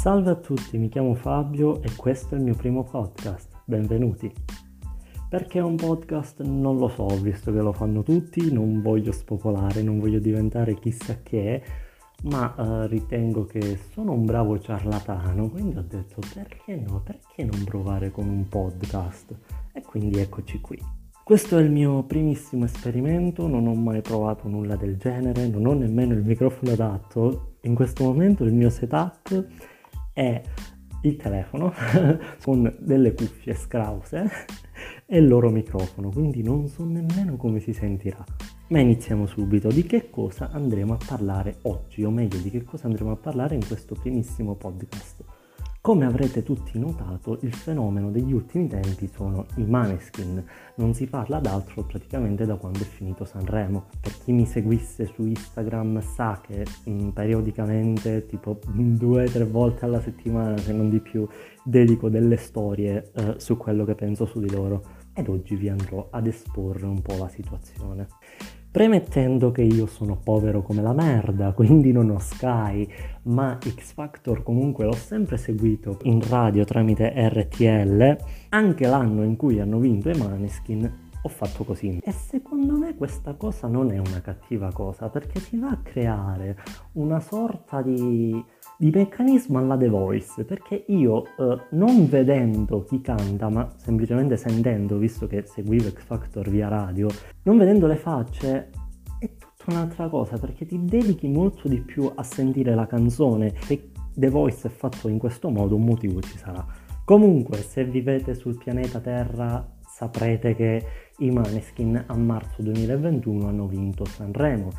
Salve a tutti, mi chiamo Fabio e questo è il mio primo podcast. Benvenuti. Perché è un podcast? Non lo so, visto che lo fanno tutti, non voglio spopolare, non voglio diventare chissà che, ma uh, ritengo che sono un bravo ciarlatano, quindi ho detto perché no, perché non provare con un podcast? E quindi eccoci qui. Questo è il mio primissimo esperimento, non ho mai provato nulla del genere, non ho nemmeno il microfono adatto. In questo momento il mio setup è il telefono con delle cuffie scrause e il loro microfono, quindi non so nemmeno come si sentirà. Ma iniziamo subito. Di che cosa andremo a parlare oggi, o meglio, di che cosa andremo a parlare in questo primissimo podcast? Come avrete tutti notato, il fenomeno degli ultimi tempi sono i maneskin. Non si parla d'altro praticamente da quando è finito Sanremo. Per chi mi seguisse su Instagram sa che mh, mm, periodicamente, tipo due o tre volte alla settimana, se non di più, dedico delle storie eh, su quello che penso su di loro. Ed oggi vi andrò ad esporre un po' la situazione. Premettendo che io sono povero come la merda, quindi non ho Sky, ma X Factor comunque l'ho sempre seguito in radio tramite RTL, anche l'anno in cui hanno vinto i Maneskin ho fatto così. E secondo me questa cosa non è una cattiva cosa, perché si va a creare una sorta di di meccanismo alla The Voice, perché io eh, non vedendo chi canta, ma semplicemente sentendo, visto che seguivo X Factor via radio, non vedendo le facce è tutta un'altra cosa, perché ti dedichi molto di più a sentire la canzone. Se The Voice è fatto in questo modo, un motivo ci sarà. Comunque, se vivete sul pianeta Terra, saprete che i Maneskin a marzo 2021 hanno vinto Sanremo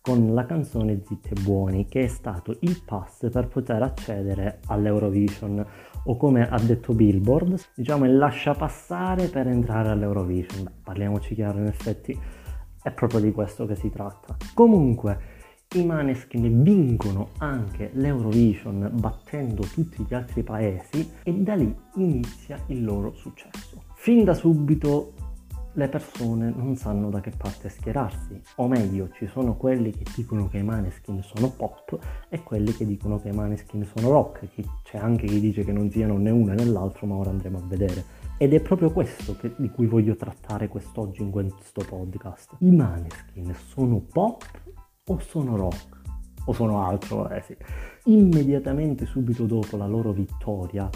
con la canzone Zitti e Buoni, che è stato il pass per poter accedere all'Eurovision, o come ha detto Billboard, diciamo il lascia passare per entrare all'Eurovision. Beh, parliamoci chiaro, in effetti è proprio di questo che si tratta. Comunque, i Maneskin vincono anche l'Eurovision battendo tutti gli altri paesi e da lì inizia il loro successo. Fin da subito le persone non sanno da che parte schierarsi, o meglio, ci sono quelli che dicono che i Maneskin sono pop e quelli che dicono che i Maneskin sono rock, c'è anche chi dice che non siano né uno né l'altro, ma ora andremo a vedere. Ed è proprio questo che, di cui voglio trattare quest'oggi in questo podcast. I Maneskin sono pop o sono rock? O sono altro? Eh sì. Immediatamente subito dopo la loro vittoria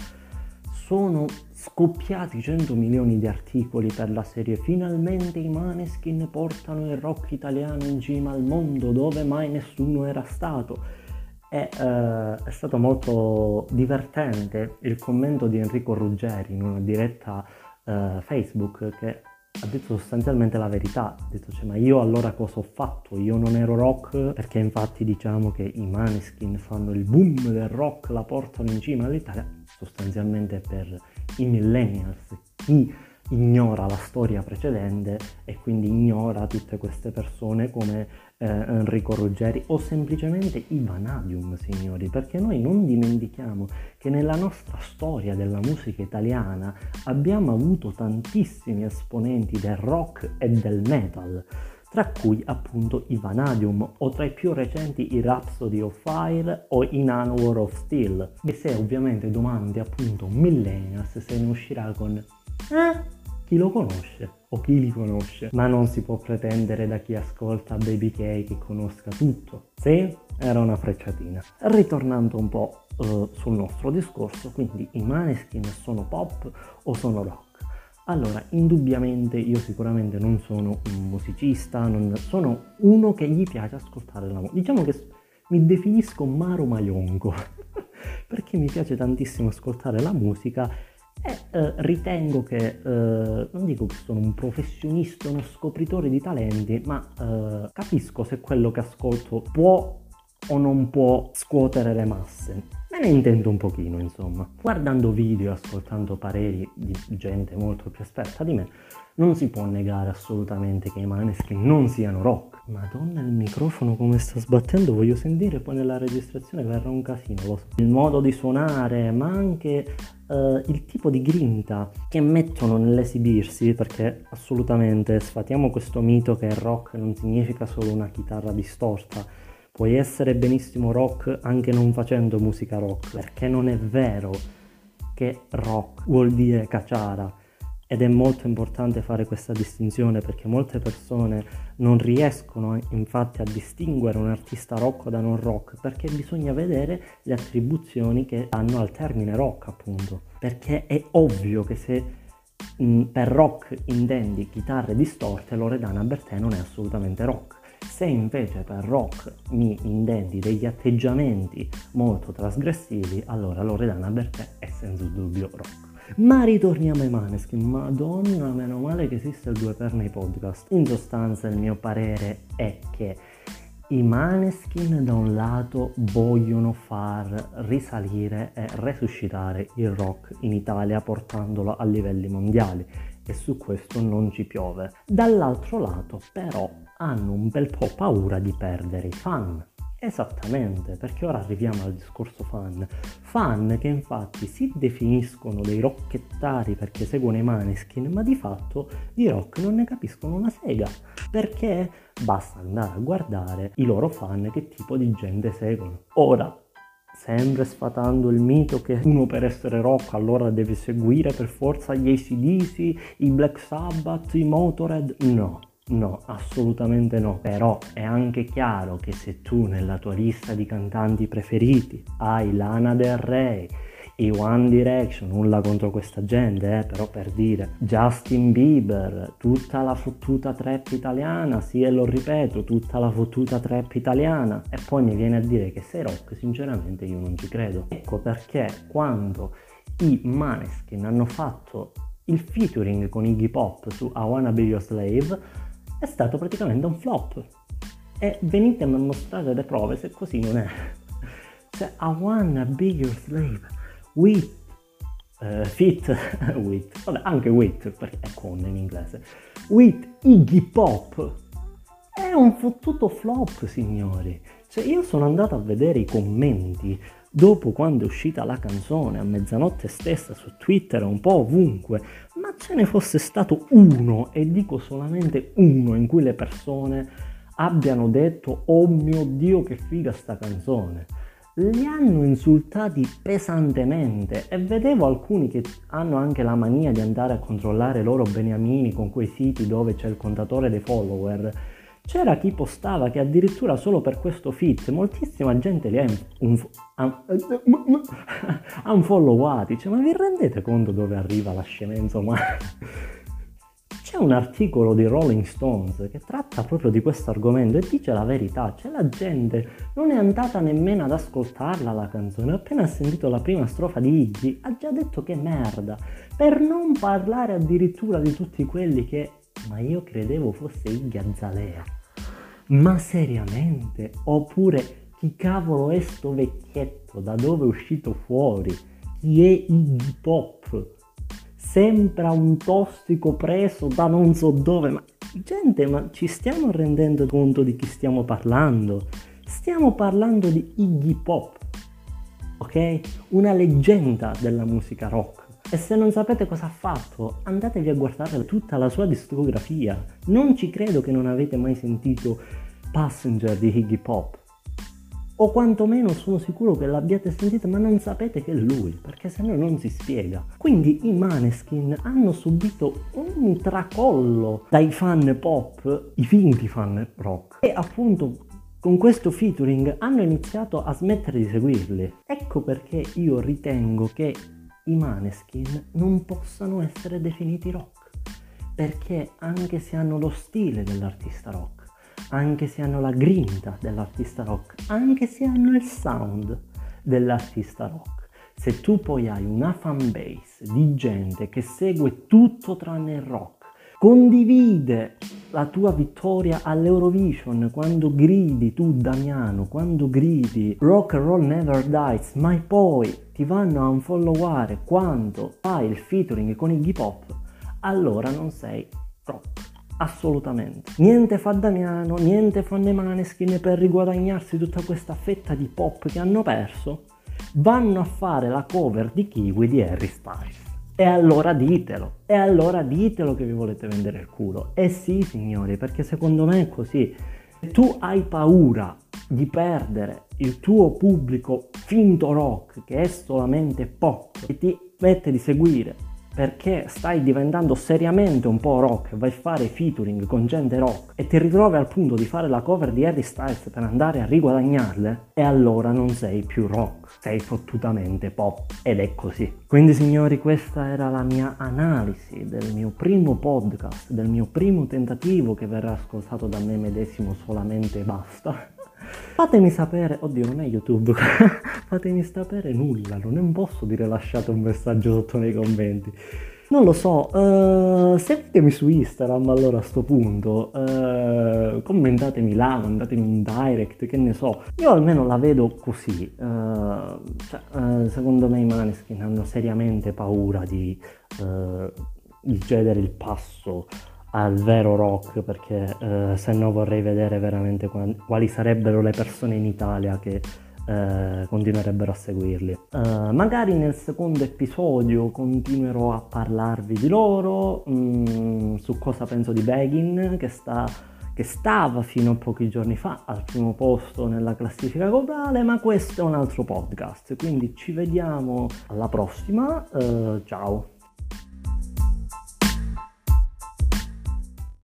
sono scoppiati 100 milioni di articoli per la serie Finalmente i Maneskin portano il rock italiano in cima al mondo dove mai nessuno era stato. E, eh, è stato molto divertente il commento di Enrico Ruggeri in una diretta eh, Facebook che ha detto sostanzialmente la verità, ha detto cioè, ma io allora cosa ho fatto? Io non ero rock perché infatti diciamo che i Maneskin fanno il boom del rock, la portano in cima all'Italia, sostanzialmente per i millennials, chi ignora la storia precedente e quindi ignora tutte queste persone come eh, Enrico Ruggeri o semplicemente i Vanadium, signori, perché noi non dimentichiamo che nella nostra storia della musica italiana abbiamo avuto tantissimi esponenti del rock e del metal tra cui appunto i Vanadium o tra i più recenti i Rhapsody of Fire o i Nanowar of Steel. E se ovviamente domandi appunto Millennials se ne uscirà con eh? Chi lo conosce o chi li conosce, ma non si può pretendere da chi ascolta Baby K che conosca tutto. Sì, era una frecciatina. Ritornando un po' uh, sul nostro discorso, quindi i Maneskin sono pop o sono rock? Allora, indubbiamente io sicuramente non sono un musicista, non, sono uno che gli piace ascoltare la musica. Diciamo che mi definisco Maro Maionco, perché mi piace tantissimo ascoltare la musica e eh, ritengo che, eh, non dico che sono un professionista, uno scopritore di talenti, ma eh, capisco se quello che ascolto può o non può scuotere le masse. Me ne intendo un pochino, insomma. Guardando video e ascoltando pareri di gente molto più esperta di me, non si può negare assolutamente che i Maneskin non siano rock. Madonna, il microfono come sta sbattendo, voglio sentire, poi nella registrazione verrà un casino, lo so. Il modo di suonare, ma anche uh, il tipo di grinta che mettono nell'esibirsi, perché assolutamente sfatiamo questo mito che il rock non significa solo una chitarra distorta, puoi essere benissimo rock anche non facendo musica rock, perché non è vero che rock vuol dire cacciara. Ed è molto importante fare questa distinzione perché molte persone non riescono infatti a distinguere un artista rock da non rock perché bisogna vedere le attribuzioni che hanno al termine rock appunto. Perché è ovvio che se mh, per rock intendi chitarre distorte Loredana Bertè non è assolutamente rock se invece per rock mi intendi degli atteggiamenti molto trasgressivi allora Loredana Bertè è senza dubbio rock. Ma ritorniamo ai Maneskin, madonna meno male che esiste il 2 per nei podcast. In sostanza il mio parere è che i Maneskin da un lato vogliono far risalire e resuscitare il rock in Italia portandolo a livelli mondiali e su questo non ci piove. Dall'altro lato però hanno un bel po' paura di perdere i fan Esattamente, perché ora arriviamo al discorso fan. Fan che infatti si definiscono dei rockettari perché seguono i maneskin, ma di fatto di rock non ne capiscono una sega. Perché basta andare a guardare i loro fan che tipo di gente seguono. Ora, sempre sfatando il mito che uno per essere rock allora deve seguire per forza gli ACDC, i Black Sabbath, i Motorhead. No, No, assolutamente no. Però è anche chiaro che se tu nella tua lista di cantanti preferiti hai Lana Del Rey, i One Direction, nulla contro questa gente, eh, però per dire, Justin Bieber, tutta la fottuta trap italiana, sì e lo ripeto, tutta la fottuta trap italiana, e poi mi viene a dire che sei rock, sinceramente io non ci credo. Ecco perché quando i Maneskin hanno fatto il featuring con Iggy Pop su I Wanna Be Your Slave, è stato praticamente un flop. E venitemi a mostrare le prove se così non è. Cioè, I wanna be your slave with uh, fit with, vabbè, anche with, perché è con in inglese, with Iggy Pop. È un fottuto flop, signori. Cioè, io sono andato a vedere i commenti dopo quando è uscita la canzone a mezzanotte stessa su Twitter, un po' ovunque, ma ce ne fosse stato uno, e dico solamente uno, in cui le persone abbiano detto oh mio dio che figa sta canzone. Li hanno insultati pesantemente e vedevo alcuni che hanno anche la mania di andare a controllare i loro beniamini con quei siti dove c'è il contatore dei follower c'era chi postava che addirittura solo per questo fit moltissima gente li ha, un, ha, ha unfollowati. Cioè, ma vi rendete conto dove arriva la scemenza umana? C'è un articolo di Rolling Stones che tratta proprio di questo argomento e dice la verità, cioè la gente non è andata nemmeno ad ascoltarla la canzone, appena ha sentito la prima strofa di Iggy ha già detto che merda, per non parlare addirittura di tutti quelli che ma io credevo fosse Iggy Azalea. Ma seriamente? Oppure chi cavolo è sto vecchietto? Da dove è uscito fuori? Chi è Iggy Pop? Sembra un tossico preso da non so dove, ma gente, ma ci stiamo rendendo conto di chi stiamo parlando? Stiamo parlando di Iggy Pop, ok? Una leggenda della musica rock e se non sapete cosa ha fatto, andatevi a guardare tutta la sua discografia. Non ci credo che non avete mai sentito Passenger di Iggy Pop. O quantomeno sono sicuro che l'abbiate sentito ma non sapete che è lui, perché se no non si spiega. Quindi i Maneskin hanno subito un tracollo dai fan pop, i finti fan rock. E appunto con questo featuring hanno iniziato a smettere di seguirli. Ecco perché io ritengo che i Maneskin non possano essere definiti rock, perché anche se hanno lo stile dell'artista rock, anche se hanno la grinta dell'artista rock, anche se hanno il sound dell'artista rock, se tu poi hai una fanbase di gente che segue tutto tranne il rock, condivide la tua vittoria all'Eurovision quando gridi tu Damiano, quando gridi Rock and Roll Never Dies, ma poi ti vanno a unfolloware quando fai il featuring con Iggy Pop, allora non sei rock. Assolutamente. Niente fa Damiano, niente fanno i Maneskin per riguadagnarsi tutta questa fetta di pop che hanno perso. Vanno a fare la cover di Kiwi di Harry Styles. E allora ditelo, e allora ditelo che vi volete vendere il culo. E sì, signori, perché secondo me è così. Se tu hai paura di perdere il tuo pubblico finto rock che è solamente pop e ti smette di seguire perché stai diventando seriamente un po' rock, vai a fare featuring con gente rock e ti ritrovi al punto di fare la cover di Harry Styles per andare a riguadagnarle, e allora non sei più rock, sei fottutamente pop. Ed è così. Quindi signori, questa era la mia analisi del mio primo podcast, del mio primo tentativo che verrà ascoltato da me medesimo solamente e basta. Fatemi sapere, oddio non è YouTube, fatemi sapere nulla, non posso dire lasciate un messaggio sotto nei commenti. Non lo so, uh, seguitemi su Instagram allora a sto punto, uh, commentatemi là, mandatemi un direct, che ne so. Io almeno la vedo così, uh, cioè, secondo me i Maneskin hanno seriamente paura di, di cedere il passo al vero rock perché eh, se no vorrei vedere veramente quali sarebbero le persone in Italia che eh, continuerebbero a seguirli. Uh, magari nel secondo episodio continuerò a parlarvi di loro, mh, mm, su cosa penso di Begin che, sta, che stava fino a pochi giorni fa al primo posto nella classifica globale, ma questo è un altro podcast, quindi ci vediamo alla prossima, uh, ciao!